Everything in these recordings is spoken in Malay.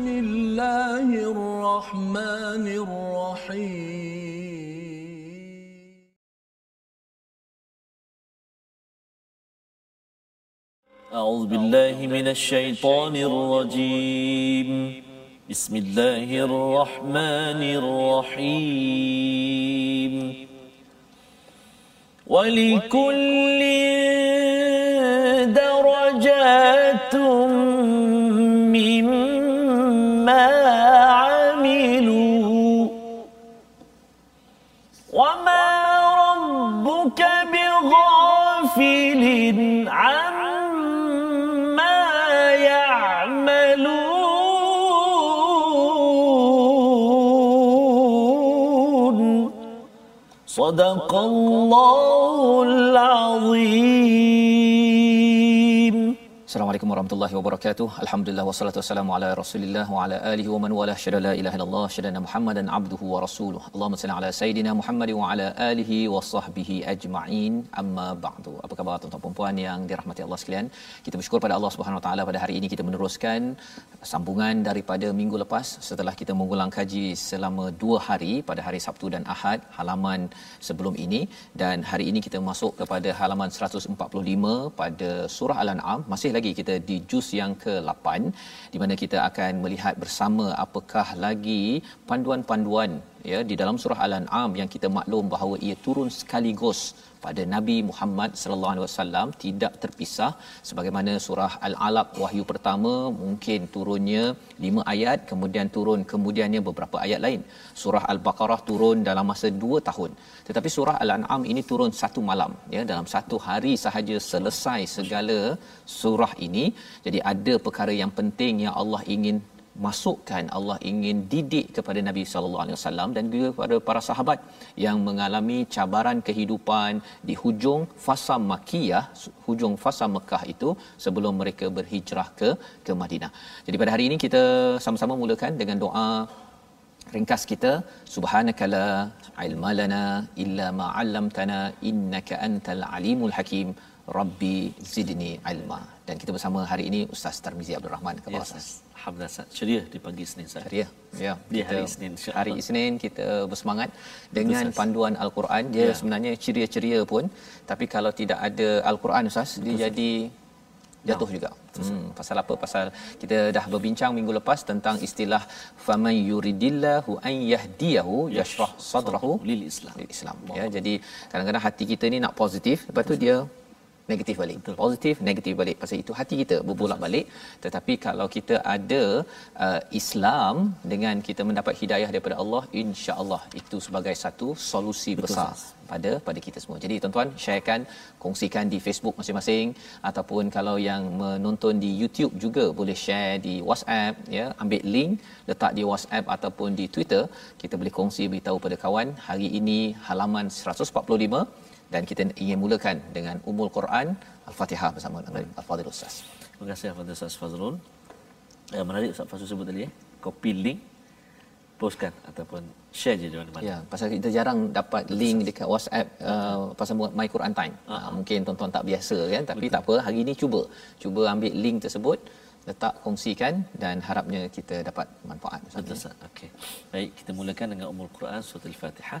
بسم الله الرحمن الرحيم. أعوذ بالله من الشيطان الرجيم. بسم الله الرحمن الرحيم. ولكل درجات بغافل عما يعملون. صدق الله العظيم. Assalamualaikum warahmatullahi wabarakatuh. Alhamdulillah wassalatu wassalamu ala Rasulillah wa ala alihi wa man wala syada la ilaha illallah syada Muhammadan abduhu wa rasuluh. Allahumma salli ala sayidina Muhammad wa ala alihi wa sahbihi ajma'in. Amma ba'du. Apa khabar tuan-tuan dan puan yang dirahmati Allah sekalian? Kita bersyukur pada Allah Subhanahu wa taala pada hari ini kita meneruskan sambungan daripada minggu lepas setelah kita mengulang kaji selama dua hari pada hari Sabtu dan Ahad halaman sebelum ini. Dan hari ini kita masuk kepada halaman 145 pada surah Al-An'am. Masih lagi kita di juz yang ke-8 di mana kita akan melihat bersama apakah lagi panduan-panduan ya di dalam surah Al-An'am yang kita maklum bahawa ia turun sekaligus pada Nabi Muhammad sallallahu alaihi wasallam tidak terpisah. Sebagaimana surah Al-Alaq wahyu pertama mungkin turunnya 5 ayat kemudian turun kemudiannya beberapa ayat lain. Surah Al-Baqarah turun dalam masa 2 tahun. Tetapi surah Al-An'am ini turun satu malam ya dalam satu hari sahaja selesai segala surah ini. Jadi ada perkara yang penting yang Allah ingin masukkan Allah ingin didik kepada Nabi sallallahu alaihi wasallam dan juga kepada para sahabat yang mengalami cabaran kehidupan di hujung fasa Makkiyah hujung fasa Mekah itu sebelum mereka berhijrah ke ke Madinah. Jadi pada hari ini kita sama-sama mulakan dengan doa ringkas kita subhanakala ilmalana illa ma 'allamtana innaka antal alimul hakim rabbi zidni ilma. Dan kita bersama hari ini Ustaz Tarmizi Abdul Rahman. Khabar Yes, Alhamdulillah Ustaz. Ceria di pagi Senin Ustaz. Ceria. Ya, Di kita- hari Isnin, Hari. Isnin kita bersemangat dengan Ustaz. panduan Al-Quran. Dia Ya. sebenarnya ceria-ceria pun, tapi kalau tidak ada Al-Quran Ustaz, dia jadi jatuh juga. Hmm, pasal apa? Pasal kita dah berbincang minggu lepas tentang istilah faman yuridillahu an yahdiyahu yashrah sadrahu lil Islam. lil Islam. Ya, jadi kadang-kadang hati kita ni nak positif, lepas tu dia negatif balik. Betul. Positif, negatif balik. Pasal itu hati kita berbolak-balik. Tetapi kalau kita ada uh, Islam dengan kita mendapat hidayah daripada Allah, insya-Allah itu sebagai satu solusi Betul, besar pada pada kita semua. Jadi tuan-tuan sharekan, kongsikan di Facebook masing-masing ataupun kalau yang menonton di YouTube juga boleh share di WhatsApp ya, ambil link letak di WhatsApp ataupun di Twitter, kita boleh kongsi beritahu pada kawan hari ini halaman 145 dan kita ingin mulakan dengan Ummul Quran Al-Fatihah bersama dengan Al-Fadhil Ustaz. Terima kasih kepada Ustaz Fazrul. Eh, menarik Ustaz Fazrul sebut tadi eh. Copy link postkan ataupun share je di mana-mana. Ya, pasal kita jarang dapat link dekat WhatsApp uh, pasal buat My Quran Time. Uh, mungkin tuan-tuan tak biasa kan, tapi Betul. tak apa, hari ini cuba. Cuba ambil link tersebut, letak kongsikan dan harapnya kita dapat manfaat. Betul Ustaz. Okey. Baik, kita mulakan dengan Ummul Quran surah Al-Fatihah.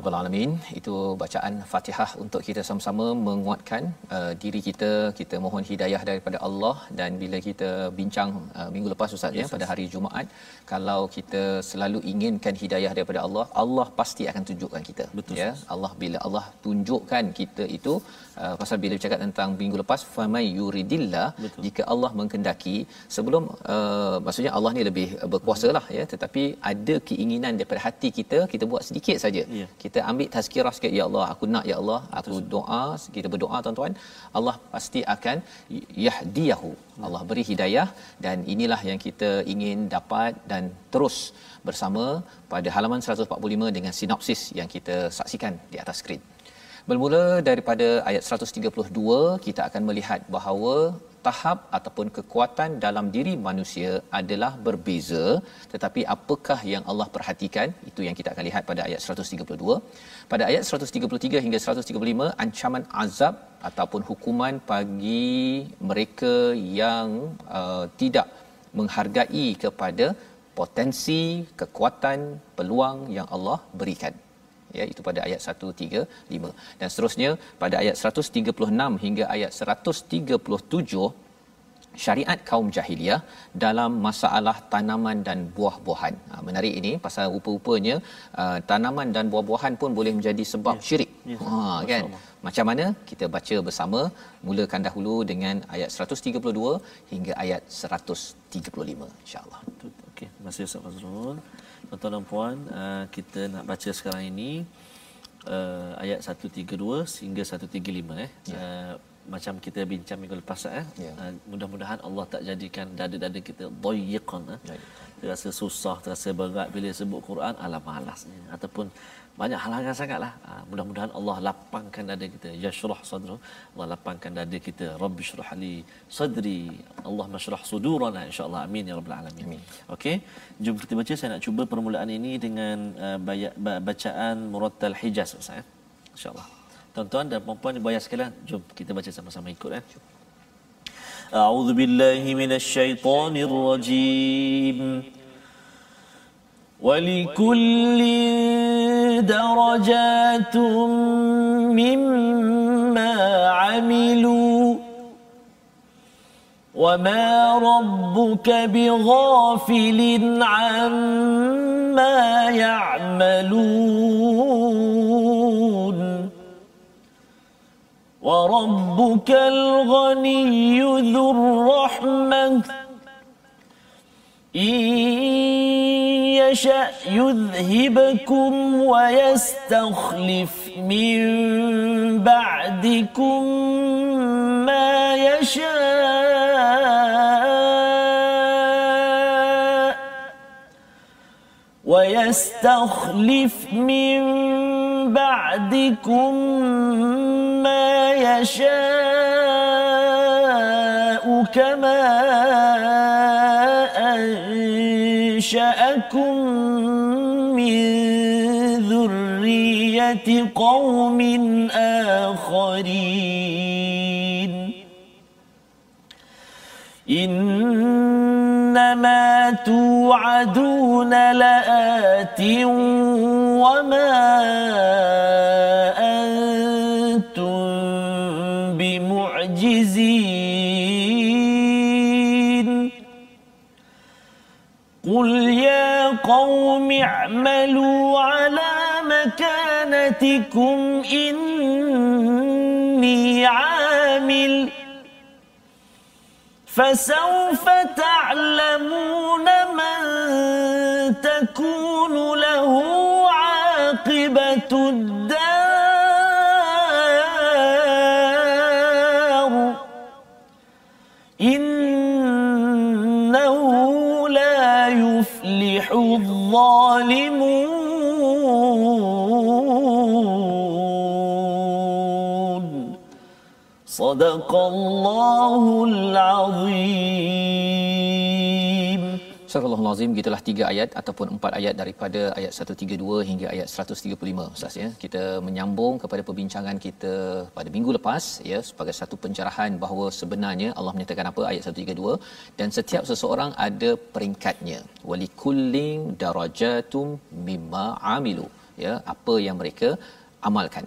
rabbal alamin. Itu bacaan Fatihah untuk kita sama-sama menguatkan uh, diri kita. Kita mohon hidayah daripada Allah dan bila kita bincang uh, minggu lepas ustaz ya pada hari Jumaat kalau kita selalu inginkan hidayah daripada Allah, Allah pasti akan tunjukkan kita. Betul, ya. Allah bila Allah tunjukkan kita itu uh, pasal bila bercakap tentang minggu lepas famay yuridillah Betul. jika Allah mengkendaki sebelum uh, maksudnya Allah ni lebih uh, berkuasa lah ya. Tetapi ada keinginan daripada hati kita kita buat sedikit saja. Ya. kita ambil tazkirah sikit ya Allah aku nak ya Allah aku doa kita berdoa tuan-tuan. Allah pasti akan yahdiyahu. Allah beri hidayah dan inilah yang kita ingin dapat dan terus bersama pada halaman 145 dengan sinopsis yang kita saksikan di atas skrin Bermula daripada ayat 132 kita akan melihat bahawa tahap ataupun kekuatan dalam diri manusia adalah berbeza. Tetapi apakah yang Allah perhatikan? Itu yang kita akan lihat pada ayat 132 pada ayat 133 hingga 135 ancaman azab ataupun hukuman bagi mereka yang uh, tidak menghargai kepada potensi kekuatan peluang yang Allah berikan ya itu pada ayat 135 dan seterusnya pada ayat 136 hingga ayat 137 syariat kaum jahiliah dalam masalah tanaman dan buah-buahan. Ha, menarik ini pasal rupa-rupanya uh, tanaman dan buah-buahan pun boleh menjadi sebab Ya. syirik. Ya. Ha kan. Macam mana kita baca bersama mulakan dahulu dengan ayat 132 hingga ayat 135 insya-Allah. Okey, terima kasih Ustaz Fazrul. Tuan-tuan dan puan, uh, kita nak baca sekarang ini uh, ayat 132 hingga 135 eh. Ya. Uh, macam kita bincang minggu lepas eh. Ya. Uh, mudah-mudahan Allah tak jadikan dada-dada kita dayiqan eh. Ya. Terasa susah, terasa berat bila sebut Quran, alah malasnya ataupun banyak halangan sangatlah. Uh, mudah-mudahan Allah lapangkan dada kita. Yashrah sadra. Allah lapangkan dada kita. Rabbi shrah li sadri. Allah mashrah sudurana insya-Allah. Amin ya rabbal alamin. Amin. Okey, jom kita baca. Saya nak cuba permulaan ini dengan uh, baya, bacaan Murattal Hijaz Ustaz. Eh? InsyaAllah. Tuan-tuan dan puan-puan ibu ayah sekalian, jom kita baca sama-sama ikut. Eh? أعوذ بالله من الشيطان الرجيم. ولكل درجات مما عملوا وما ربك بغافل عما يعملون. وربك الغني ذو الرحمة. إن يشأ يذهبكم ويستخلف من بعدكم ما يشاء. ويستخلف من بعدكم ما يشاء كما أنشأكم من ذرية قوم آخرين. توعدون لآت وما أنتم بمعجزين. قل يا قوم اعملوا على مكانتكم إني عامل فسوف تعلمون من تكون له عاقبة الدار. إنه لا يفلح الظالمون. صدق الله العظيم Surah Al-Azim gitulah tiga ayat ataupun empat ayat daripada ayat 132 hingga ayat 135 Ustaz ya. Kita menyambung kepada perbincangan kita pada minggu lepas ya sebagai satu pencerahan bahawa sebenarnya Allah menyatakan apa ayat 132 dan setiap seseorang ada peringkatnya. Walikullin darajatum mimma amilu. ya apa yang mereka amalkan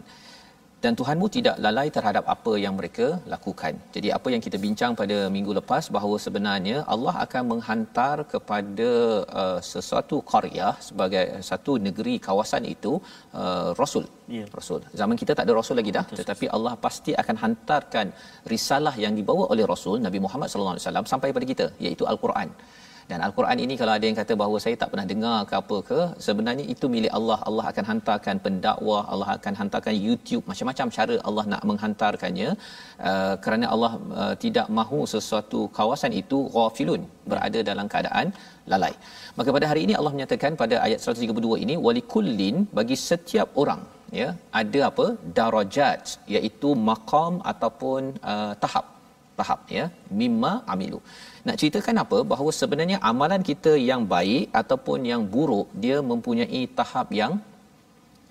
dan Tuhanmu tidak lalai terhadap apa yang mereka lakukan. Jadi apa yang kita bincang pada minggu lepas bahawa sebenarnya Allah akan menghantar kepada uh, sesuatu qaryah sebagai satu negeri kawasan itu uh, rasul. Ya. Rasul. Zaman kita tak ada rasul lagi dah, tetapi Allah pasti akan hantarkan risalah yang dibawa oleh rasul Nabi Muhammad sallallahu alaihi wasallam sampai pada kita iaitu al-Quran. Dan Al-Quran ini kalau ada yang kata bahawa saya tak pernah dengar ke apa ke, sebenarnya itu milik Allah. Allah akan hantarkan pendakwah, Allah akan hantarkan YouTube, macam-macam cara Allah nak menghantarkannya uh, kerana Allah uh, tidak mahu sesuatu kawasan itu ghafilun, berada dalam keadaan lalai. Maka pada hari ini Allah menyatakan pada ayat 132 ini walikullin bagi setiap orang ya ada apa darajat iaitu maqam ataupun uh, tahap tahap ya mimma amilu nak ceritakan apa bahawa sebenarnya amalan kita yang baik ataupun yang buruk dia mempunyai tahap yang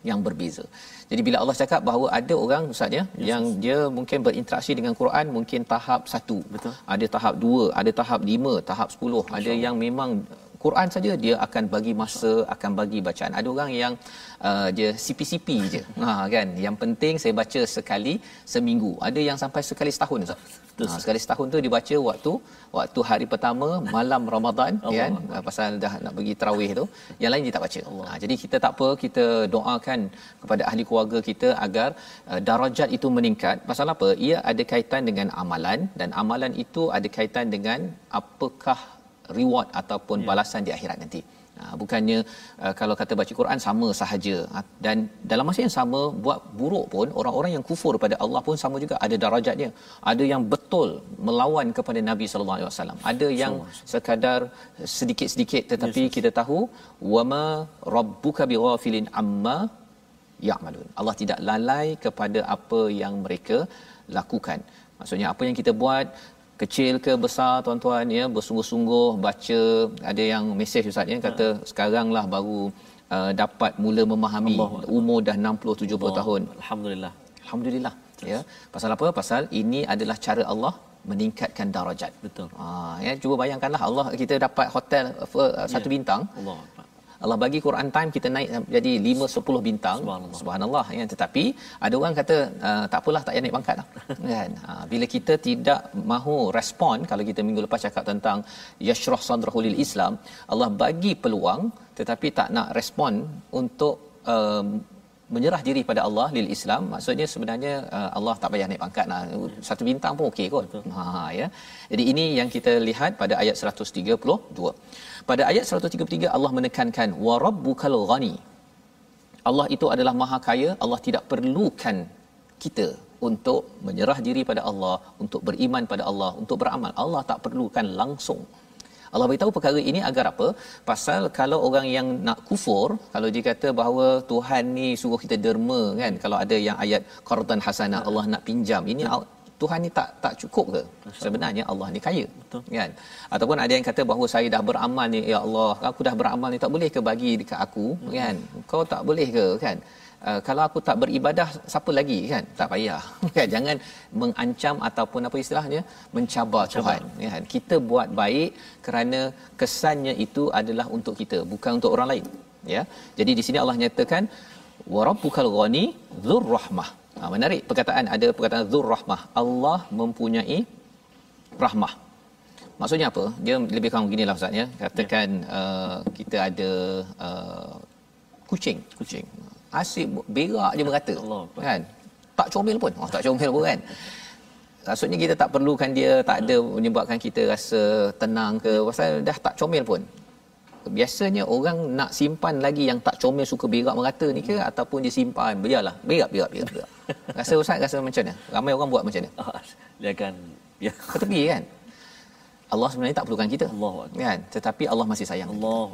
yang berbeza. Jadi bila Allah cakap bahawa ada orang ustaz ya yes, yang dia mungkin berinteraksi dengan Quran mungkin tahap 1. Betul. Ada tahap 2, ada tahap 5, tahap 10, ada yang memang Quran saja dia akan bagi masa akan bagi bacaan. Ada orang yang uh, dia CP-CP je. Ha kan? Yang penting saya baca sekali seminggu. Ada yang sampai sekali setahun Ustaz. Ha, sekali setahun tu dibaca waktu waktu hari pertama malam Ramadan Allah. kan? Allah. pasal dah nak pergi tarawih tu. Yang lain dia tak baca. Ha, jadi kita tak apa kita doakan kepada ahli keluarga kita agar uh, darajat itu meningkat. Pasal apa? Ia ada kaitan dengan amalan dan amalan itu ada kaitan dengan apakah reward ataupun yeah. balasan di akhirat nanti. Ha, bukannya uh, kalau kata baca Quran sama sahaja ha, dan dalam masa yang sama buat buruk pun orang-orang yang kufur pada Allah pun sama juga ada darajatnya. Ada yang betul melawan kepada Nabi sallallahu alaihi wasallam. Ada yang sekadar sedikit-sedikit tetapi yes, kita tahu wama rabbuka bighafilin amma ya'malun. Allah tidak lalai kepada apa yang mereka lakukan. Maksudnya apa yang kita buat kecil ke besar tuan-tuan ya bersungguh-sungguh baca. Ada yang mesej ustaz ya kata ha. sekaranglah baru uh, dapat mula memahami Allah. umur dah 60 70 Allah. tahun. Alhamdulillah. Alhamdulillah ya. Pasal apa? Pasal ini adalah cara Allah meningkatkan darajat. Betul. Ha ya cuba bayangkanlah Allah kita dapat hotel uh, satu ya. bintang. Allah Allah bagi Quran time kita naik jadi 5 10 bintang. Subhanallah, subhanallah ya. Tetapi ada orang kata uh, tak apalah tak payah naik pangkat lah kan? Uh, bila kita tidak mahu respon kalau kita minggu lepas cakap tentang yashrah sadrahul islam Allah bagi peluang tetapi tak nak respon untuk um, menyerah diri pada Allah lil Islam. Maksudnya sebenarnya uh, Allah tak payah naik pangkat lah. Satu bintang pun okey kot. Ha ya. Jadi ini yang kita lihat pada ayat 132 pada ayat 133 Allah menekankan wa rabbukal ghani. Allah itu adalah maha kaya, Allah tidak perlukan kita untuk menyerah diri pada Allah, untuk beriman pada Allah, untuk beramal. Allah tak perlukan langsung. Allah beritahu perkara ini agar apa? Pasal kalau orang yang nak kufur, kalau dia kata bahawa Tuhan ni suruh kita derma kan, kalau ada yang ayat qardan hasanah Allah nak pinjam, ini Tuhan ni tak tak cukup ke? Sebenarnya Allah ni kaya. Betul. Kan? Ataupun ada yang kata bahawa saya dah beramal ni ya Allah, aku dah beramal ni tak boleh ke bagi dekat aku hmm. kan? Kau tak boleh ke kan? Uh, kalau aku tak beribadah siapa lagi kan tak payah kan jangan mengancam ataupun apa istilahnya mencabar Tuhan ya kan kita buat baik kerana kesannya itu adalah untuk kita bukan untuk orang lain ya jadi di sini Allah nyatakan wa rabbukal ghani dzur rahmah Ha, menarik perkataan ada perkataan zur rahmah. Allah mempunyai rahmah. Maksudnya apa? Dia lebih kurang beginilah ustaz ya. Katakan ya. Uh, kita ada uh, kucing, kucing. Asyik berak je merata. Allah. Kan? Tak comel pun. Oh, tak comel pun kan. Maksudnya kita tak perlukan dia, tak ada menyebabkan kita rasa tenang ke pasal dah tak comel pun biasanya orang nak simpan lagi yang tak comel suka berak merata ni ke ataupun dia simpan biarlah. Berak berak berak, berak. rasa ustaz rasa macam mana? Ramai orang buat macam mana? Ah, dia akan ya. Ke tepi kan? Allah sebenarnya tak perlukan kita. Allah kan? Tetapi Allah masih sayang Allah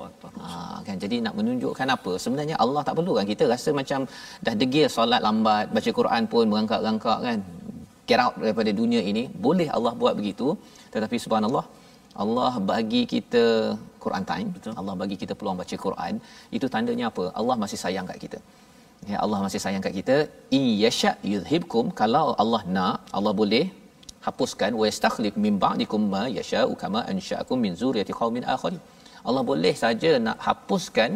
ha, kan? Jadi nak menunjukkan apa? Sebenarnya Allah tak perlukan kita. Rasa macam dah degil solat lambat baca Quran pun merangkak-rangkak kan? Get out daripada dunia ini. Boleh Allah buat begitu. Tetapi subhanallah Allah bagi kita Quran time Betul. Allah bagi kita peluang baca Quran itu tandanya apa Allah masih sayang kat kita ya Allah masih sayang kat kita in yasha yuzhibkum kalau Allah nak Allah boleh hapuskan wa yastakhlif min ba'dikum ma yasha kama ansha'akum min zuriyati qaumin akharin Allah boleh saja nak hapuskan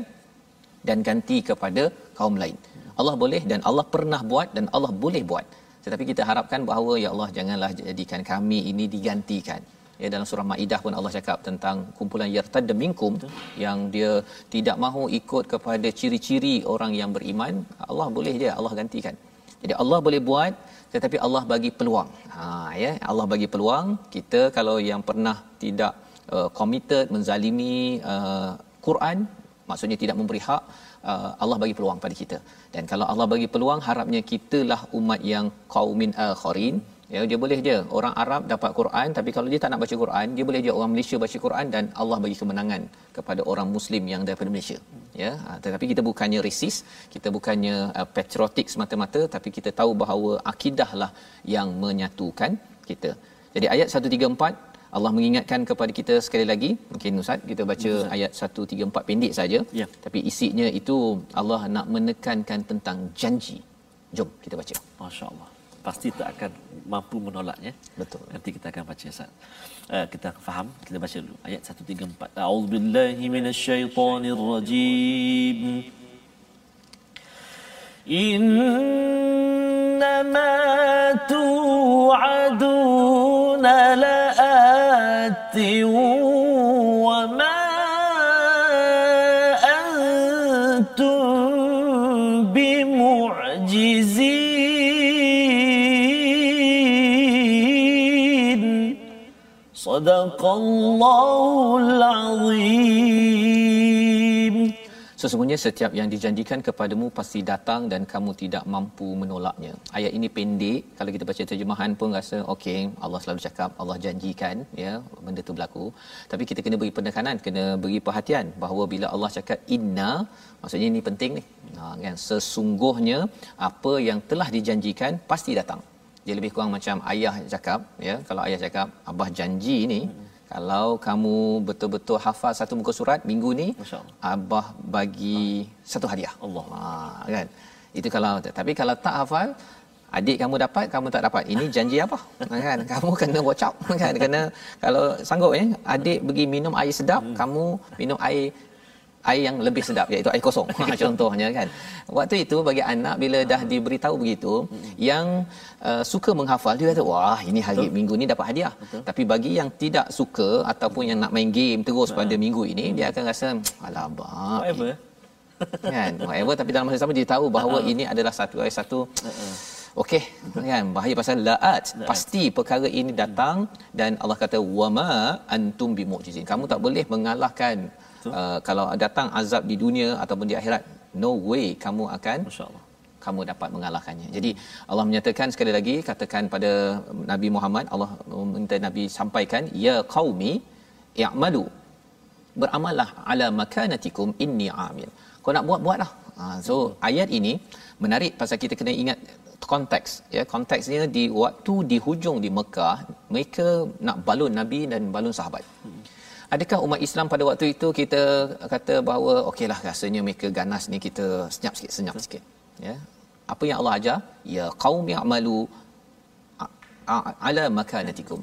dan ganti kepada kaum lain. Allah boleh dan Allah pernah buat dan Allah boleh buat. Tetapi kita harapkan bahawa ya Allah janganlah jadikan kami ini digantikan. Ya dalam surah Maidah pun Allah cakap tentang kumpulan yartadda minkum yang dia tidak mahu ikut kepada ciri-ciri orang yang beriman, Allah boleh dia Allah gantikan. Jadi Allah boleh buat tetapi Allah bagi peluang. Ha ya, Allah bagi peluang. Kita kalau yang pernah tidak uh, committed menzalimi uh, Quran, maksudnya tidak memberi hak, uh, Allah bagi peluang pada kita. Dan kalau Allah bagi peluang, harapnya kitalah umat yang qaumin akharin. Ya, dia boleh je orang Arab dapat Quran tapi kalau dia tak nak baca Quran, dia boleh je orang Malaysia baca Quran dan Allah bagi kemenangan kepada orang muslim yang daripada Malaysia. Ya, ha, tetapi kita bukannya resist, kita bukannya uh, patriotik semata-mata tapi kita tahu bahawa akidahlah yang menyatukan kita. Jadi ayat 134 Allah mengingatkan kepada kita sekali lagi mungkin ustaz kita baca Ustaz. ayat 134 pendek saja Ya. tapi isinya itu Allah nak menekankan tentang janji jom kita baca Masya-Allah pasti tak akan mampu menolaknya. Betul. Nanti kita akan baca Ustaz. Uh, kita faham. Kita baca dulu ayat 134. A'udzubillahi minasyaitonirrajim. إنما tu'aduna لآت صدق الله العظيم Sesungguhnya setiap yang dijanjikan kepadamu pasti datang dan kamu tidak mampu menolaknya. Ayat ini pendek, kalau kita baca terjemahan pun rasa okey, Allah selalu cakap Allah janjikan ya benda tu berlaku. Tapi kita kena beri penekanan, kena beri perhatian bahawa bila Allah cakap inna, maksudnya ini penting ni. Ha kan sesungguhnya apa yang telah dijanjikan pasti datang. Dia lebih kurang macam ayah cakap ya, kalau ayah cakap abah janji ni kalau kamu betul-betul hafal satu muka surat minggu ni abah bagi satu hadiah. Allah. ha, kan? Itu kalau tapi kalau tak hafal adik kamu dapat kamu tak dapat. Ini janji apa kan? Kamu kena watch out kan? Kena kalau sanggup eh adik pergi minum air sedap hmm. kamu minum air air yang lebih sedap iaitu air kosong. Ha, contohnya kan. Waktu itu bagi anak bila dah diberitahu begitu yang uh, suka menghafal dia kata wah ini hari Betul. minggu ni dapat hadiah. Betul. tapi bagi yang tidak suka ataupun yang nak main game terus pada minggu ini dia akan rasa alamak Whatever. kan? Whatever tapi dalam masa sama dia tahu bahawa uh-huh. ini adalah satu ayat satu uh-uh. Okey kan? Bahaya pasal laat. Pasti perkara ini datang dan Allah kata wama antum bimu'jizin kamu tak boleh mengalahkan uh, kalau datang azab di dunia ataupun di akhirat no way kamu akan Masya-Allah. kamu dapat mengalahkannya. Jadi Allah menyatakan sekali lagi katakan pada Nabi Muhammad Allah minta Nabi sampaikan ya qaumi i'malu beramallah ala makanatikum inni amil. Kau nak buat buatlah. Ha, so ayat ini menarik pasal kita kena ingat konteks ya konteksnya di waktu di hujung di Mekah mereka nak balun nabi dan balun sahabat. Adakah umat Islam pada waktu itu kita kata bahawa okeylah rasanya mereka ganas ni kita senyap sikit senyap sikit ya. Apa yang Allah ajar? Ya qaum ya'malu ala makanatikum.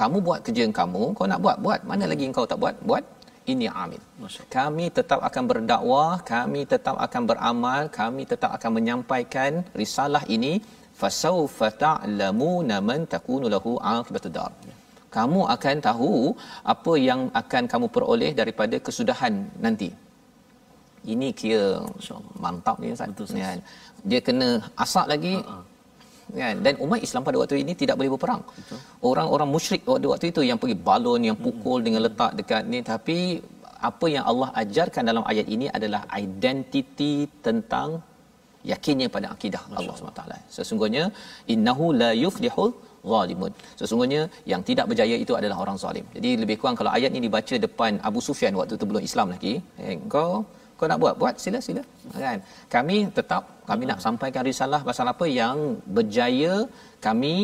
Kamu buat kerja yang kamu, kau nak buat buat. Mana lagi engkau tak buat? Buat. Ini. Masya Kami tetap akan berdakwah, kami tetap akan beramal, kami tetap akan menyampaikan risalah ini fasaufa ta'lamuna man takunu lahu aqibatud dar. Kamu akan tahu apa yang akan kamu peroleh daripada kesudahan nanti. Ini kira mantap ni Ustaz. Betul. Kan? Dia kena asak lagi uh-huh. kan dan umat Islam pada waktu ini tidak boleh berperang. Betul. Orang-orang musyrik pada waktu itu yang pergi balon yang pukul hmm. dengan letak dekat ni tapi apa yang Allah ajarkan dalam ayat ini adalah identiti tentang yakinnya pada akidah Masya Allah SWT. Sesungguhnya innahu la yuflihul zalimun. Sesungguhnya yang tidak berjaya itu adalah orang zalim. Jadi lebih kurang kalau ayat ini dibaca depan Abu Sufyan waktu itu belum Islam lagi, eh, kau kau nak buat? Buat sila sila. Kan? Kami tetap kami nak sampaikan risalah pasal apa? Yang berjaya kami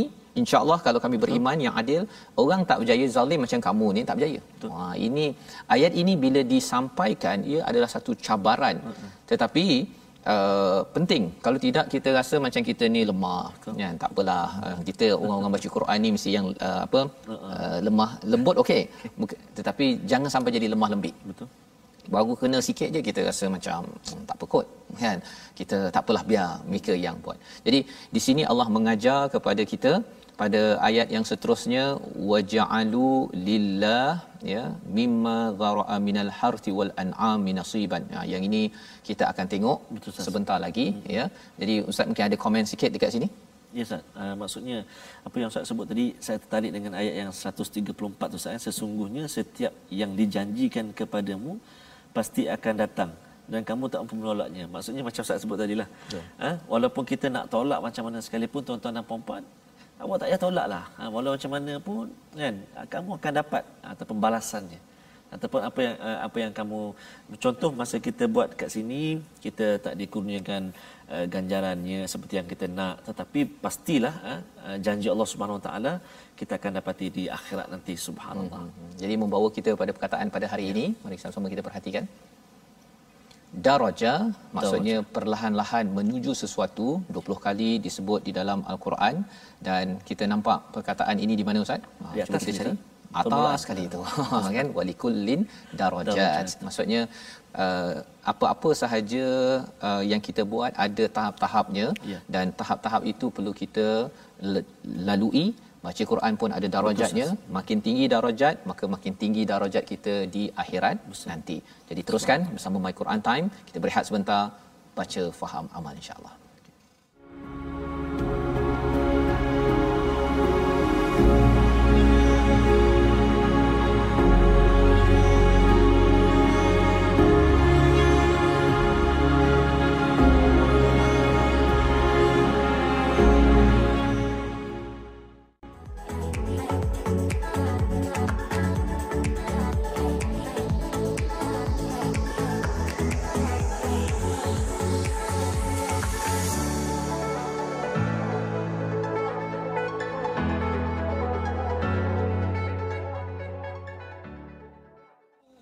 insyaallah kalau kami beriman yang adil orang tak berjaya zalim macam kamu ni tak berjaya. Ha ini ayat ini bila disampaikan ia adalah satu cabaran. Tetapi Uh, penting. Kalau tidak kita rasa macam kita ni lemah. Kan tak apalah. Uh, kita orang-orang baca Quran ni mesti yang uh, apa uh, lemah lembut okey. Okay. tetapi jangan sampai jadi lemah lembik. Betul. baru kena sikit je kita rasa macam hmm, tak apa kot kan kita tak apalah biar mereka yang buat. Jadi di sini Allah mengajar kepada kita pada ayat yang seterusnya waja'alu lillah ya mimma dhara'a minal harthi wal an'ami nasiban ha, yang ini kita akan tengok Betul, sebentar lagi ya jadi ustaz mungkin ada komen sikit dekat sini Ya Ustaz, uh, maksudnya apa yang Ustaz sebut tadi saya tertarik dengan ayat yang 134 tu Ustaz. eh. Sesungguhnya setiap yang dijanjikan kepadamu pasti akan datang dan kamu tak mampu menolaknya. Maksudnya macam Ustaz sebut tadilah. Ya. Ha? walaupun kita nak tolak macam mana sekalipun tuan-tuan dan puan-puan awak tak payah tolak lah. Ha, walau macam mana pun kan kamu akan dapat ataupun balasannya. Ataupun apa yang uh, apa yang kamu contoh masa kita buat kat sini kita tak dikurniakan uh, ganjarannya seperti yang kita nak. Tetapi pastilah uh, janji Allah Subhanahu Wa Taala kita akan dapati di akhirat nanti. Subhanallah. Hmm, Jadi membawa kita pada perkataan pada hari ini, mari sama-sama kita perhatikan. Daraja maksudnya perlahan-lahan menuju sesuatu 20 kali disebut di dalam al-Quran dan kita nampak perkataan ini di mana ustaz? Ha, Di cuba atas kita cari. Atas Permulaan. sekali itu kan walikullin darajat. Maksudnya uh, apa-apa sahaja uh, yang kita buat ada tahap-tahapnya Ya. dan tahap-tahap itu perlu kita lalui baca Quran pun ada darajatnya. Makin tinggi darajat maka makin tinggi darajat kita di akhirat nanti. Jadi teruskan bersama My Quran Time. Kita berehat sebentar baca faham amal insyaallah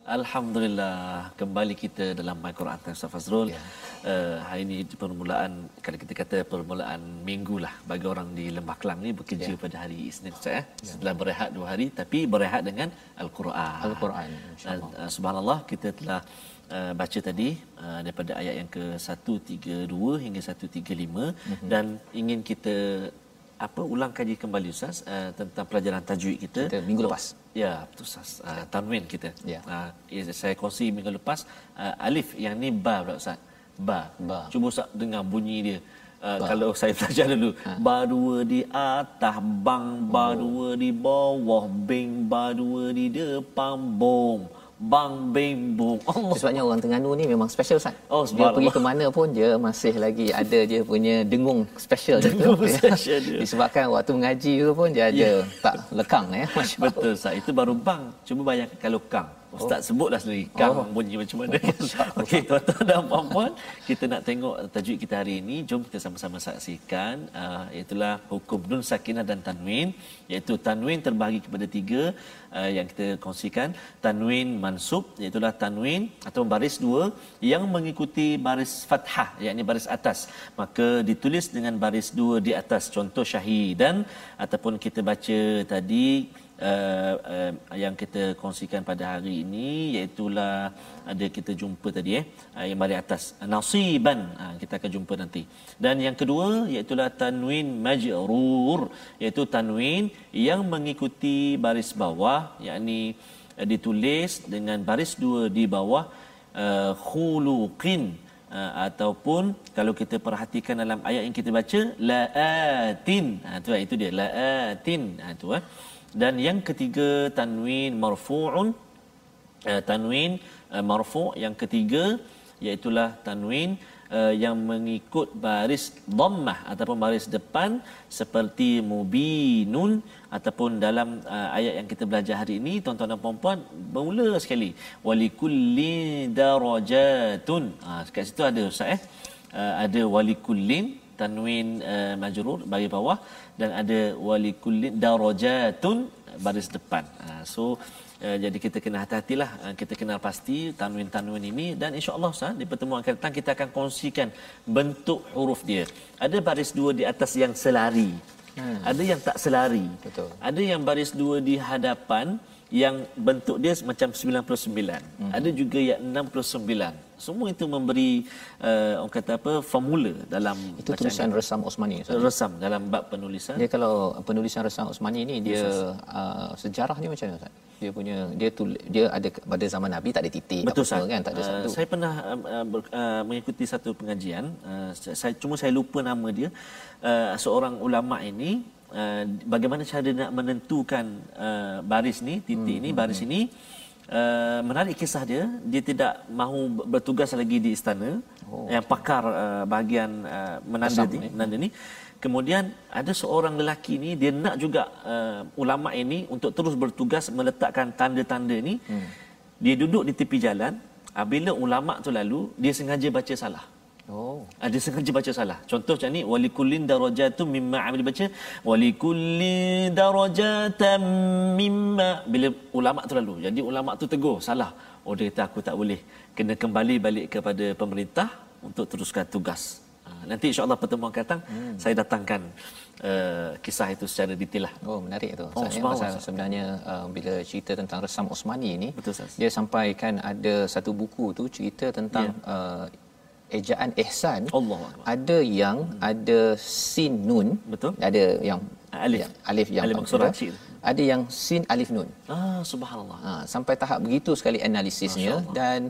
Alhamdulillah kembali kita dalam My Quran Time Ustaz Fazrul. Ya. Uh, hari ini permulaan kalau kita kata permulaan minggu lah bagi orang di Lembah Kelang ni bekerja Ya. pada hari Isnin Ustaz ya. Setelah berehat dua hari tapi berehat dengan Al-Quran. Al-Quran, insya-Allah. uh, subhanallah kita telah uh, baca tadi uh, daripada ayat yang ke 132 hingga 135 Mhm. dan ingin kita apa ulang kaji kembali Ustaz uh, tentang pelajaran tajwid kita. Kita minggu lepas. Ya, betul Ustaz. Uh, tanwin kita. Ya. Uh, ya, saya kongsi minggu lepas uh, alif yang ni ba pula Ustaz. Ba. Ba. Cuba Ustaz dengar bunyi dia. Uh, kalau saya belajar dulu ha. ba dua di atas bang ba Oh. dua di bawah bing ba dua di depan bom bang bom Allah sebabnya orang Terengganu ni memang special Ustaz. Oh, dia subhanallah. pergi ke mana pun dia masih lagi ada dia punya dengung special dia. Dengung special dia. Disebabkan waktu mengaji tu pun dia ada tak lekang ya. Masya-Allah. Betul Ustaz. Itu baru bang. Cuba bayangkan kalau kang. Ustaz oh. sebutlah sendiri kang Oh. oh. bunyi macam mana. Okey tuan-tuan dan puan-puan, kita nak tengok tajwid kita hari ini. Jom kita sama-sama saksikan uh, itulah hukum nun sakinah dan tanwin iaitu tanwin terbahagi kepada tiga uh, yang kita kongsikan. Tanwin mansub iaitu tanwin atau baris dua yang mengikuti baris fathah yakni baris atas. Maka ditulis dengan baris dua di atas contoh syahidan ataupun kita baca tadi uh, uh, yang kita kongsikan pada hari ini iaitulah ada kita jumpa tadi eh. Uh, yang baris atas. Nasiban. Uh, kita akan jumpa nanti. Dan yang kedua iaitulah tanwin majrur iaitu tanwin yang mengikuti baris bawah yakni uh, ditulis dengan baris dua di bawah uh, khuluqin. Uh, ataupun kalau kita perhatikan dalam ayat yang kita baca laatin. Ha tu itu dia laatin. Ha tu eh dan yang ketiga tanwin marfuun. Uh, tanwin uh, marfu yang ketiga iaitu tanwin uh, yang mengikut baris dhammah ataupun baris depan seperti mubinun ataupun dalam uh, ayat yang kita belajar hari ini tuan-tuan dan puan-puan bermula sekali. Walikulli darajatun. Ha kat situ ada ustaz eh? Uh, ada walikullin tanwin uh, majrur bagi bawah dan ada walikullin darajatun baris depan ha, so Uh, jadi kita kena hati-hatilah uh, kita kenal pasti tanwin-tanwin ini dan insya-Allah Ustaz di pertemuan akan datang kita akan kongsikan bentuk huruf dia. Ada baris dua di atas yang selari. Hmm. Ada yang tak selari. Betul. Ada yang baris dua di hadapan yang bentuk dia macam 99. Hmm. Ada juga yang 69. Semua itu memberi uh, orang kata apa formula dalam Itu tulisan Resam Osmani Ustaz. resam dalam bab penulisan. Dia kalau penulisan Resam Osmani ni dia uh, sejarah ni macam mana Ustaz? Dia punya dia tul, dia ada pada zaman Nabi tak ada titik Betul apa kan tak ada Uh, satu. saya pernah uh, ber, uh, mengikuti satu pengajian. Uh, saya cuma saya lupa nama dia. Uh, seorang ulama ini uh, bagaimana cara nak menentukan uh, baris ni, titik Hmm, ni, baris ini Uh, menarik kisah dia. Dia tidak mahu bertugas lagi di istana. Oh. yang pakar uh, bahagian uh, menanda ni, menanda ni. Kemudian ada seorang lelaki ni dia nak juga uh, ulama ini untuk terus bertugas meletakkan tanda-tanda ni. Hmm. dia duduk di tepi jalan. Bila ulama tu lalu dia sengaja baca salah Oh. Dia sengaja baca salah. Contoh macam ni, walikullin darajatun mimma amil baca walikullin darajatan mimma bila ulama tu lalu. Jadi ulama tu tegur, salah. Oh dia kata aku tak boleh. Kena kembali balik kepada pemerintah untuk teruskan tugas. Ah, nanti insya-Allah pertemuan akan datang hmm. saya datangkan uh, kisah itu secara detail lah. Oh menarik tu. Oh, ya. subhanallah, Pasal Ustaz. sebenarnya uh, bila cerita tentang Resam Osmani ni Betul, Ustaz. dia sampaikan ada satu buku tu cerita tentang uh, ejaan ihsan. Akbar. Ada yang ada sin nun. Betul. Ada yang Alif. yang, alif yang Alif. Rashid. Ada yang sin alif nun. Ah subhanallah. Ha, sampai tahap begitu sekali analisisnya dan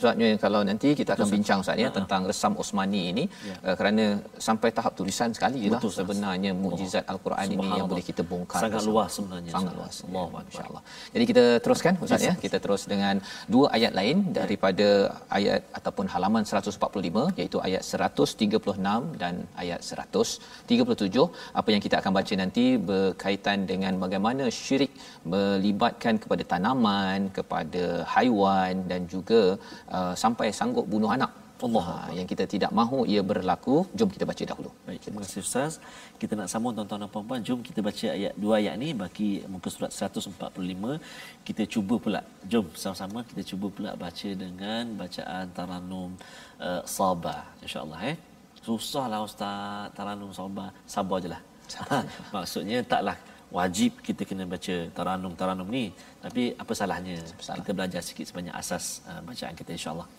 sebabnya kalau nanti kita akan bincang Ustaz Ha, ya tentang resam Osmani ini Ya. uh, kerana sampai tahap tulisan sekali lah Betul, sebenarnya mukjizat al-Quran ini yang boleh kita bongkar Sangat bersama. luas sebenarnya, sangat luas. Allahu ya, insyaallah jadi kita teruskan Ustaz ya. kita terus dengan dua ayat lain daripada ayat ataupun halaman 145 iaitu ayat 136 dan ayat 137 apa yang kita akan baca nanti berkaitan dengan bagaimana syirik melibatkan kepada tanaman kepada haiwan dan juga uh, sampai sanggup bunuh anak Allah yang kita tidak mahu ia berlaku jom kita baca dahulu Baik, terima kasih Ustaz. Kita nak sambung tuan-tuan dan puan-puan. Jom kita baca ayat dua ayat ni bagi muka surat 145. Kita cuba pula. Jom sama-sama kita cuba pula baca dengan bacaan Taranum uh, Sabah. InsyaAllah eh. Susahlah Ustaz Taranum Sabah. Sabar je lah. Maksudnya taklah wajib kita kena baca Taranum-Taranum ni. Tapi apa salahnya? Salah. Kita belajar sikit sebanyak asas uh, bacaan kita insyaAllah.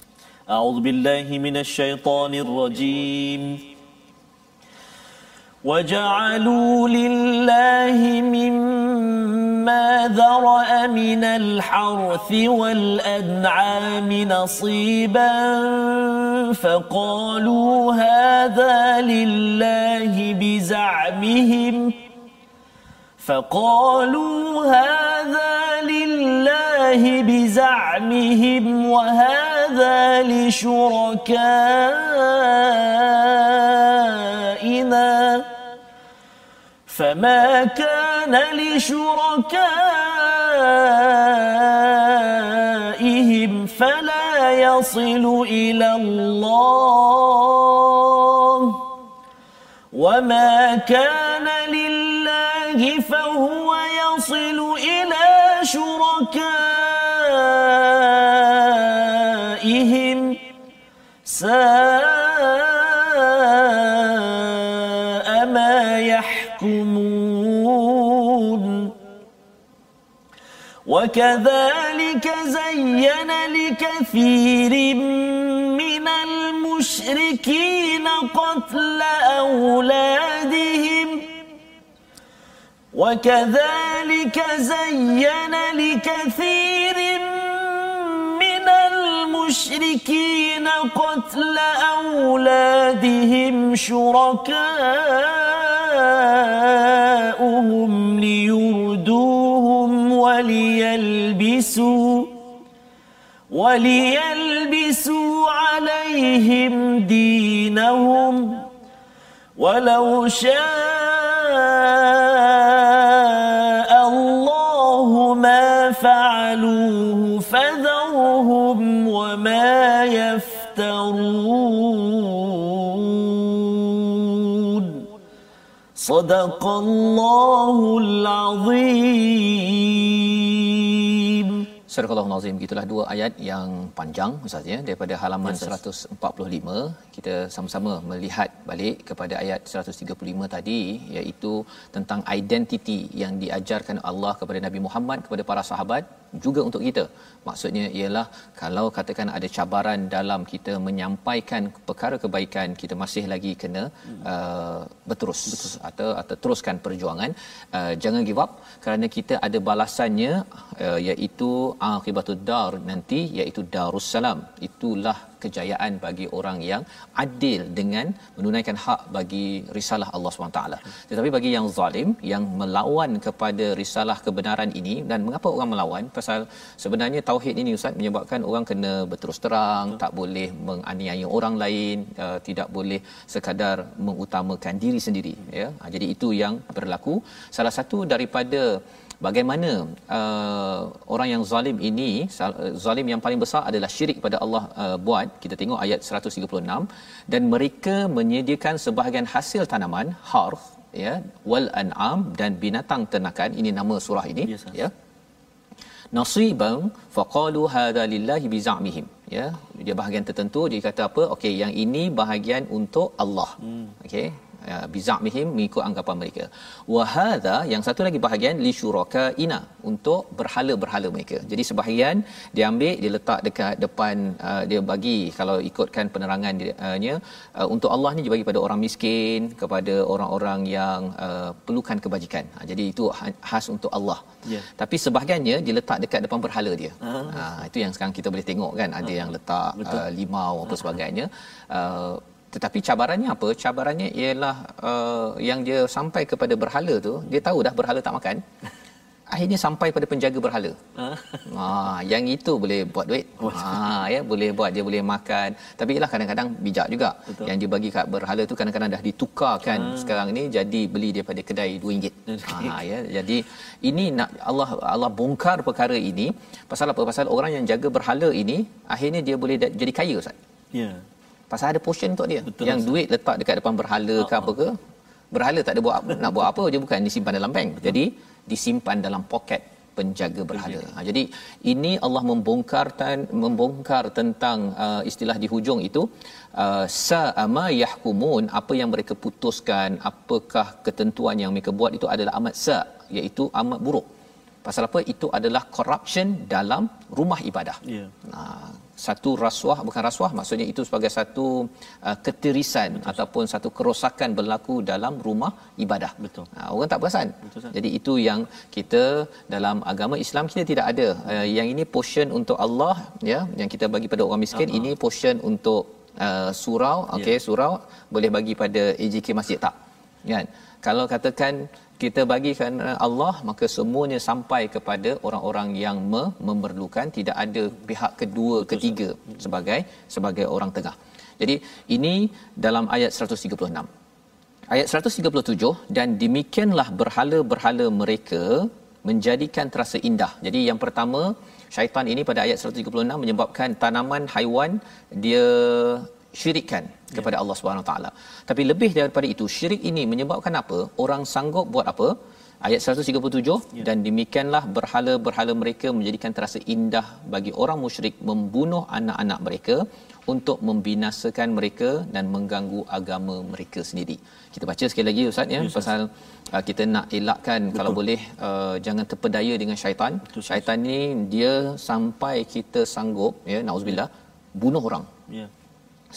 أعوذ بالله من الشيطان الرجيم وجعلوا لله مما ذرأ من الحرث والأنعام نصيبا فقالوا هذا لله بزعمهم فقالوا هذا لله بزعمهم وهذا لشركائنا فما كان لشركائهم فلا يصل إلى الله وما كان لله فهو يصل إلى شركائهم. ساء ما يحكمون. وكذلك زين لكثير من المشركين قتل أولادهم. وكذلك زين لكثير من المشركين قتل أولادهم شركاؤهم ليردوهم وليلبسوا وليلبسوا عليهم دينهم. ولو شاء صدق الله العظيم Surah gitulah dua ayat yang panjang Ustaz ya. Daripada halaman 145 kita sama-sama melihat balik kepada ayat 135 tadi iaitu tentang identiti yang diajarkan Allah kepada Nabi Muhammad kepada para sahabat juga untuk kita. Maksudnya ialah kalau katakan ada cabaran dalam kita menyampaikan perkara kebaikan kita masih lagi kena uh, berterus Betul. atau atau teruskan perjuangan. Uh, jangan give up kerana kita ada balasannya uh, iaitu akibatud dar nanti iaitu darussalam itulah kejayaan bagi orang yang adil dengan menunaikan hak bagi risalah Allah SWT. Tetapi bagi yang zalim, yang melawan kepada risalah kebenaran ini, dan mengapa orang melawan? Pasal sebenarnya tauhid ini Ustaz menyebabkan orang kena berterus terang, tak boleh menganiaya orang lain, uh, tidak boleh sekadar mengutamakan diri sendiri. Ya? Jadi itu yang berlaku. Salah satu daripada bagaimana uh, orang yang zalim ini zalim yang paling besar adalah syirik pada Allah uh, buat. Kita tengok ayat 136 dan mereka menyediakan sebahagian hasil tanaman harf ya wal an'am dan binatang ternakan. Ini nama surah ini yes, ya. Nasiban faqalu hadha lillahi bizamihim ya dia bahagian tertentu. Dia kata apa? Okey yang ini bahagian untuk Allah. Hmm. okey ya bizamihim mengikut anggapan mereka wa hadha yang satu lagi bahagian li syuraka ina untuk berhala-berhala mereka jadi sebahagian dia ambil dia letak dekat depan uh, dia bagi kalau ikutkan penerangannya uh, untuk Allah ni dia bagi pada orang miskin kepada orang-orang yang uh, perlukan kebajikan ha, jadi itu ha, khas untuk Allah yeah. tapi sebahagiannya dia letak dekat depan berhala dia uh-huh. ha, itu yang sekarang kita boleh tengok kan ada uh-huh. yang letak uh, limau apa uh-huh. sebagainya uh, tetapi cabarannya apa? Cabarannya ialah uh, yang dia sampai kepada berhala tu dia tahu dah berhala tak makan. Akhirnya sampai pada penjaga berhala. Ha. Yang itu boleh buat duit. Ha ya boleh buat dia boleh makan. Tapi ialah kadang-kadang bijak juga. Betul. yang dia bagi kat berhala tu kadang-kadang dah ditukarkan ha. sekarang ni jadi beli daripada kedai RM2 ha ya jadi ini nak Allah Allah bongkar perkara ini. Pasal apa? Pasal orang yang jaga berhala ini akhirnya dia boleh jadi kaya ustaz. Ya. yeah pasal ada portion untuk dia Betul yang duit letak dekat depan berhala ke apa ke berhala tak ada buat nak buat apa je bukan disimpan dalam bank Betul. jadi disimpan dalam poket penjaga berhala. Ha, jadi ini Allah membongkar tan, membongkar tentang uh, istilah di hujung itu uh, sa'ama yahkumun apa yang mereka putuskan apakah ketentuan yang mereka buat itu adalah amat sa iaitu amat buruk. Pasal apa? Itu adalah corruption dalam rumah ibadah. Yeah. Ha, satu rasuah bukan rasuah maksudnya itu sebagai satu uh, ketirisan Betul. ataupun satu kerosakan berlaku dalam rumah ibadah. Betul. Uh, orang tak perasan. Betul. Jadi itu yang kita dalam agama Islam kita tidak ada. Uh, yang ini portion untuk Allah ya yang kita bagi pada orang miskin uh-huh. ini portion untuk uh, surau okey yeah. surau boleh bagi pada AJK masjid tak. Kan? Kalau katakan kita bagi kerana Allah maka semuanya sampai kepada orang-orang yang me- memerlukan tidak ada pihak kedua Betul, ketiga sebagai sebagai orang tengah. Jadi ini dalam ayat 136. Ayat 137 dan demikianlah berhala-berhala mereka menjadikan terasa indah. Jadi yang pertama syaitan ini pada ayat 136 menyebabkan tanaman haiwan dia syirikkan ya. kepada Allah Subhanahu taala. Tapi lebih daripada itu, syirik ini menyebabkan apa? Orang sanggup buat apa? Ayat 137 ya. dan demikianlah berhala-berhala mereka menjadikan terasa indah bagi orang musyrik membunuh anak-anak mereka untuk membinasakan mereka dan mengganggu agama mereka sendiri. Kita baca sekali lagi ustaz ya, ya pasal uh, kita nak elakkan Betul. kalau boleh uh, jangan terpedaya dengan syaitan. Betul, syaitan ni dia sampai kita sanggup ya nauzubillah bunuh orang. Ya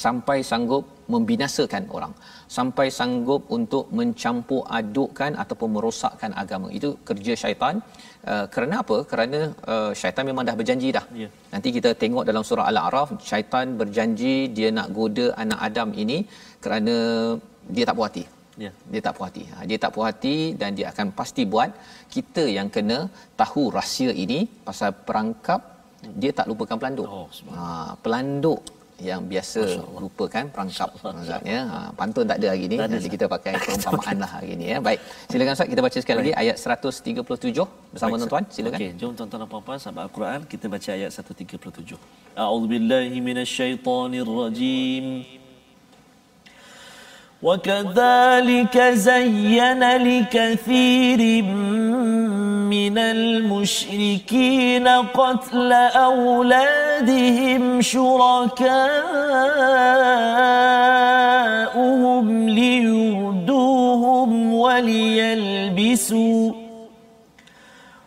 sampai sanggup membinasakan orang sampai sanggup untuk mencampur adukkan ataupun merosakkan agama. Itu kerja syaitan. Uh, kerana apa? Kerana uh, syaitan memang dah berjanji dah. Yeah. nanti kita tengok dalam surah al-a'raf syaitan berjanji dia nak goda anak Adam ini kerana dia tak puas hati. Yeah. dia tak puas hati. Ha, dia tak puas hati dan dia akan pasti buat kita yang kena tahu rahsia ini pasal perangkap dia tak lupakan pelanduk. Oh, ha, pelanduk yang biasa lupakan perangkap Ustaz ya. Ha, pantun tak ada hari ni. Nanti kita pakai perumpamaan lah hari ni ya. Baik. Silakan Ustaz kita baca sekali lagi ayat 137 bersama tuan-tuan. Silakan. Okey, jom tuan-tuan dan puan-puan sahabat Al-Quran kita baca ayat 137. A'udzubillahi minasyaitonirrajim. وكذلك زين لكثير من المشركين قتل أولادهم شركاؤهم ليردوهم وليلبسوا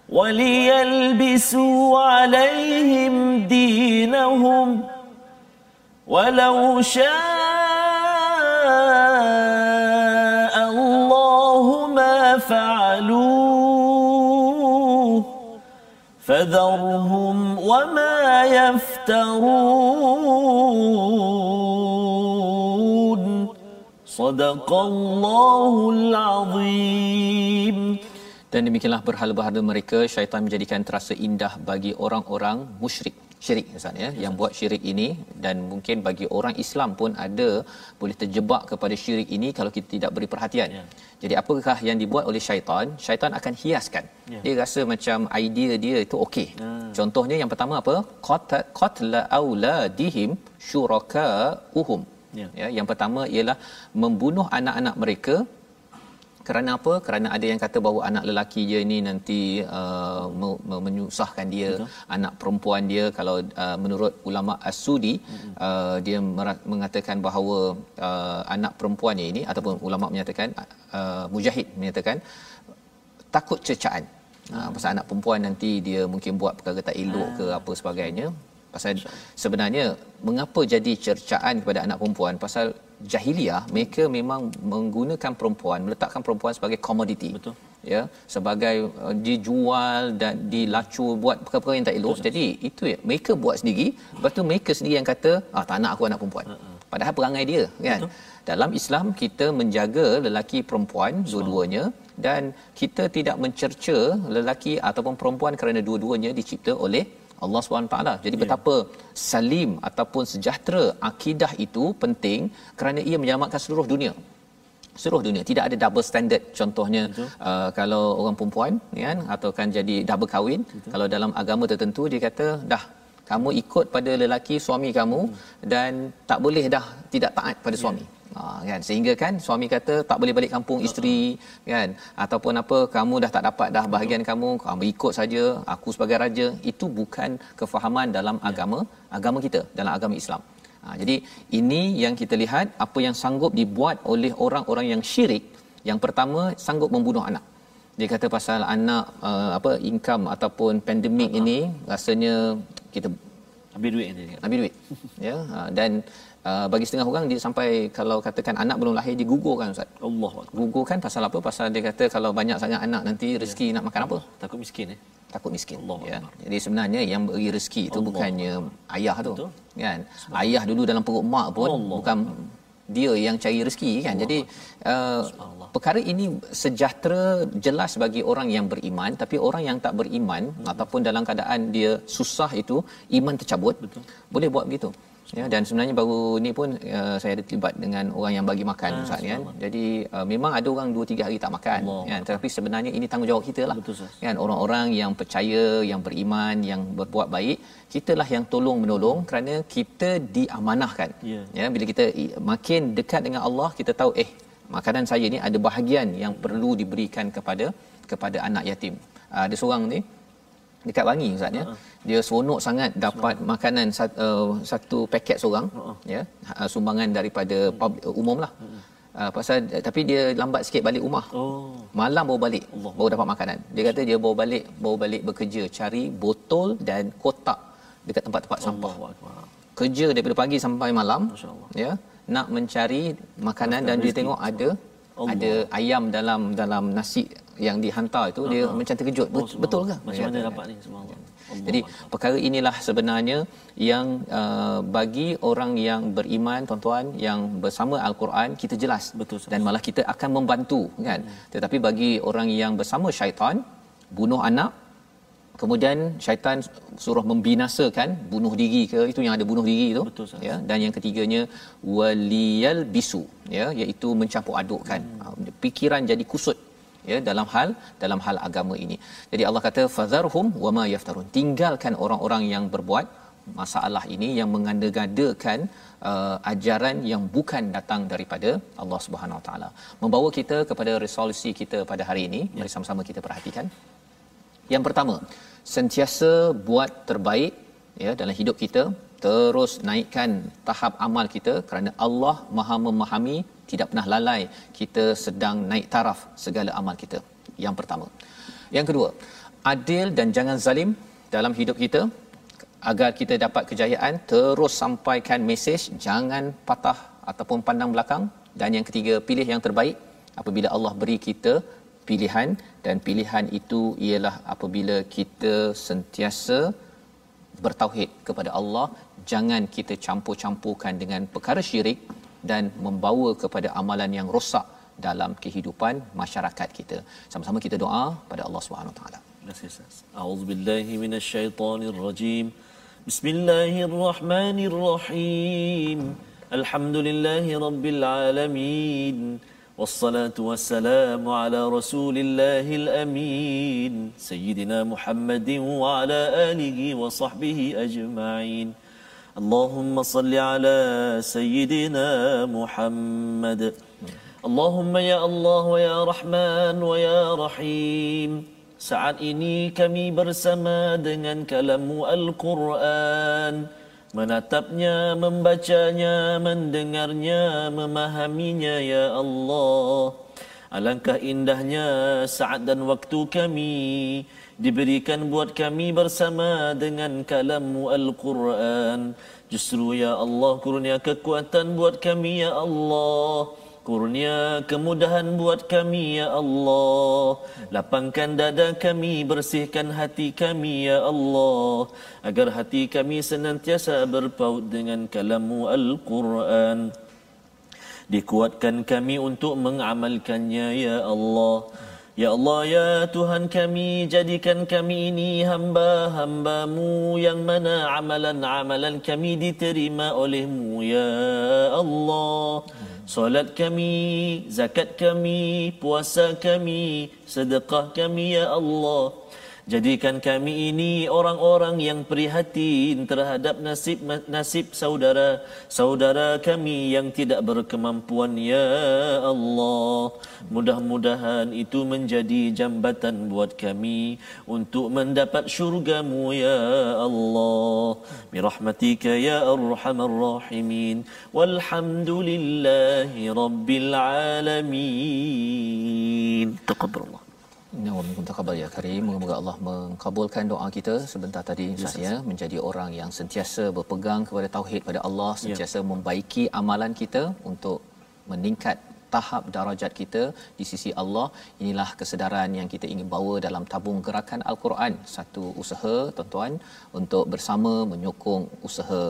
وليلبسوا عليهم دينهم ولو شاء فذرهم وما يفترون. صدق الله العظيم. Dan demikianlah berhala-berhala mereka syaitan menjadikan terasa indah bagi orang-orang musyrik syirik Ustaz ya yang buat syirik ini dan mungkin bagi orang Islam pun ada boleh terjebak kepada syirik ini kalau kita tidak beri perhatian. Ya. Jadi apakah yang dibuat oleh syaitan? Syaitan akan hiaskan. Ya. Dia rasa macam idea dia itu okey. Ya. Contohnya yang pertama apa? Qatla auladihim syuraka uhum. Ya. ya yang pertama ialah membunuh anak-anak mereka kerana apa? Kerana ada yang kata bahawa anak lelaki dia ini nanti uh, me- me- menyusahkan dia, Betul. anak perempuan dia kalau uh, menurut ulama As-Sudi uh, dia mengatakan bahawa uh, anak perempuannya ini ataupun ulama menyatakan uh, mujahid menyatakan takut cercaan. Ha, pasal anak perempuan nanti dia mungkin buat perkara tak elok ke apa sebagainya. Pasal sebenarnya mengapa jadi cercaan kepada anak perempuan? Pasal jahiliah mereka memang menggunakan perempuan, meletakkan perempuan sebagai komoditi. Betul. Ya, sebagai uh, dijual dan dilacur buat perkara-perkara yang tak elok. Jadi itu ya, mereka buat sendiri, lepas tu mereka sendiri yang kata, ah tak nak aku anak perempuan. Padahal perangai dia kan. Betul. Dalam Islam kita menjaga lelaki perempuan dua-duanya dan kita tidak mencerca lelaki ataupun perempuan kerana dua-duanya dicipta oleh Allah SWT. Jadi betapa salim ataupun sejahtera akidah itu penting kerana ia menyelamatkan seluruh dunia. Seluruh dunia tidak ada double standard contohnya uh, kalau orang perempuan ya kan atau kan jadi double kahwin Betul. kalau dalam agama tertentu dia kata dah kamu ikut pada lelaki suami kamu hmm. dan tak boleh dah tidak taat pada suami. Ha kan sehingga kan suami kata tak boleh balik kampung isteri kan ataupun apa kamu dah tak dapat dah bahagian kamu kamu ikut saja aku sebagai raja itu bukan kefahaman dalam ya. agama agama kita dalam agama Islam. Ha, jadi ini yang kita lihat apa yang sanggup dibuat oleh orang-orang yang syirik. Yang pertama sanggup membunuh anak. Dia kata pasal anak uh, apa income ataupun pandemik uh-huh. ini rasanya kita ambil duit dia. Ambil duit. ya uh, dan Uh, bagi setengah orang dia sampai kalau katakan anak belum lahir dia gugurkan ustaz. Allah. Gugurkan pasal apa? Pasal dia kata kalau banyak sangat anak nanti rezeki ya. nak makan apa? Takut miskin eh. Takut miskin. Allah ya. Jadi sebenarnya yang beri rezeki itu Allah. bukannya ayah tu. Betul. Kan? Ayah dulu dalam perut mak pun Allah. bukan dia yang cari rezeki kan. Allah. Jadi uh, perkara ini sejahtera jelas bagi orang yang beriman tapi orang yang tak beriman hmm. ataupun dalam keadaan dia susah itu iman tercabut Betul. boleh buat begitu ya dan sebenarnya baru ni pun uh, saya ada terlibat dengan orang yang bagi makan ah, Ustaz kan jadi uh, memang ada orang 2 3 hari tak makan Allah. kan tetapi sebenarnya ini tanggungjawab kita lah. Betul, kan orang-orang yang percaya yang beriman yang berbuat baik kitalah yang tolong menolong kerana kita diamanahkan. Yeah. ya bila kita makin dekat dengan Allah kita tahu eh makanan saya ni ada bahagian yang perlu diberikan kepada kepada anak yatim. Uh, ada seorang ni dekat Bangi ustaz ya. Uh-huh. Dia seronok sangat dapat uh-huh. makanan satu, uh, satu paket seorang uh-huh. ya uh, sumbangan daripada public, uh, umum lah. Uh-huh. Uh, pasal tapi dia lambat sikit balik rumah. Oh. Malam baru balik Allah. baru dapat makanan. Dia kata dia bawa balik bawa balik bekerja cari botol dan kotak dekat tempat-tempat sampah. Allah. Kerja daripada pagi sampai malam. Ya. Nak mencari makanan Makan dan dia tengok ada Allah. ada ayam dalam dalam nasi yang dihantar itu uh-huh. dia macam terkejut. Oh, betul ke? macam mana dapat ni subhanallah jadi perkara inilah sebenarnya yang uh, bagi orang yang beriman tuan-tuan yang bersama al-Quran kita jelas. Betul dan malah kita akan membantu kan? Hmm. tetapi bagi orang yang bersama syaitan bunuh anak kemudian syaitan suruh membinasakan bunuh diri ke itu yang ada bunuh diri itu Betul, ya. Dan yang ketiganya waliyal bisu ya iaitu mencampur adukkan hmm. fikiran jadi kusut ya dalam hal dalam hal agama ini. Jadi Allah kata fadharhum wama yaftarun. Tinggalkan orang-orang yang berbuat masalah ini yang mengada-gadakan uh, ajaran yang bukan datang daripada Allah Subhanahu Wa Taala. Membawa kita kepada resolusi kita pada hari ini. Mari sama-sama kita perhatikan. Yang pertama, sentiasa buat terbaik ya dalam hidup kita terus naikkan tahap amal kita kerana Allah Maha memahami tidak pernah lalai kita sedang naik taraf segala amal kita. Yang pertama. Yang kedua adil dan jangan zalim dalam hidup kita. Agar kita dapat kejayaan terus sampaikan mesej jangan patah ataupun pandang belakang. Dan yang ketiga pilih yang terbaik. Apabila Allah beri kita pilihan dan pilihan itu ialah apabila kita sentiasa bertauhid kepada Allah. Jangan kita campur-campurkan dengan perkara syirik dan membawa kepada amalan yang rosak dalam kehidupan masyarakat kita sama-sama kita doa pada Allah Subhanahu Wa taala Terima kasih Ustaz. A'udzubillahi minasyaitonirrajim. Bismillahirrahmanirrahim. Alhamdulillahi rabbil alamin. والصلاة والسلام على رسول الله الأمين سيدنا محمد وعلى آله وصحبه أجمعين اللهم صل على سيدنا محمد اللهم يا الله ويا رحمن ويا رحيم Saat ini kami bersama dengan kalamu Al-Quran Menatapnya, membacanya, mendengarnya, memahaminya ya Allah Alangkah indahnya saat dan waktu kami Diberikan buat kami bersama dengan kalamu Al-Quran. Justru ya Allah kurnia kekuatan buat kami ya Allah. Kurnia kemudahan buat kami ya Allah. Lapangkan dada kami Bersihkan hati kami ya Allah. Agar hati kami senantiasa berpaut dengan kalamu Al-Quran. Dikuatkan kami untuk mengamalkannya ya Allah Ya Allah ya Tuhan kami jadikan kami ini hamba-hambamu yang mana amalan-amalan kami diterima olehmu ya Allah. Solat kami, zakat kami, puasa kami, sedekah kami ya Allah. Jadikan kami ini orang-orang yang prihatin terhadap nasib nasib saudara saudara kami yang tidak berkemampuan ya Allah. Mudah-mudahan itu menjadi jambatan buat kami untuk mendapat syurgamu ya Allah. Birahmatika ya arhamar rahimin. Walhamdulillahi rabbil alamin. Taqabbalallah. Ya kabar ya Karim. Moga-moga Allah mengkabulkan doa kita sebentar tadi Ustaz ya menjadi orang yang sentiasa berpegang kepada tauhid pada Allah, sentiasa ya. membaiki amalan kita untuk meningkat tahap darajat kita di sisi Allah. Inilah kesedaran yang kita ingin bawa dalam tabung gerakan Al-Quran. Satu usaha tuan-tuan untuk bersama menyokong usaha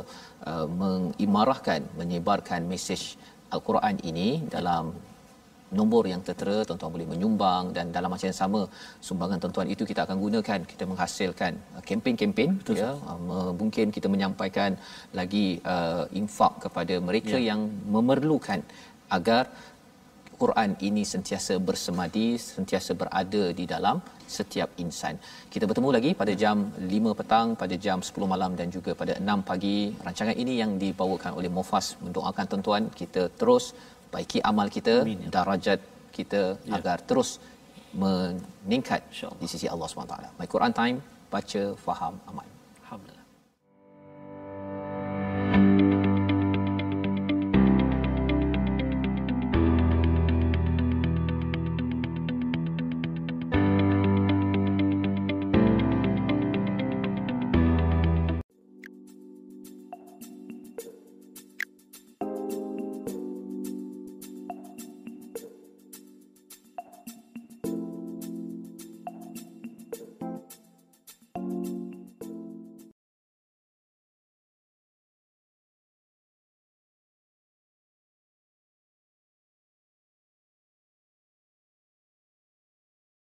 uh, mengimarahkan, menyebarkan mesej Al-Quran ini dalam nombor yang tertera tuan-tuan boleh menyumbang dan dalam masa yang sama sumbangan tuan-tuan itu kita akan gunakan kita menghasilkan uh, kempen-kempen ya uh, mungkin kita menyampaikan lagi uh, infak kepada mereka ya. yang memerlukan agar Quran ini sentiasa bersemadi sentiasa berada di dalam setiap insan. Kita bertemu lagi pada jam 5 petang, pada jam 10 malam dan juga pada 6 pagi. Rancangan ini yang dibawakan oleh Mufas mendoakan tuan-tuan kita terus baiki amal kita Amin, ya. darajat kita ya. agar terus meningkat di sisi Allah SWT. My Quran Time, baca, faham, amal.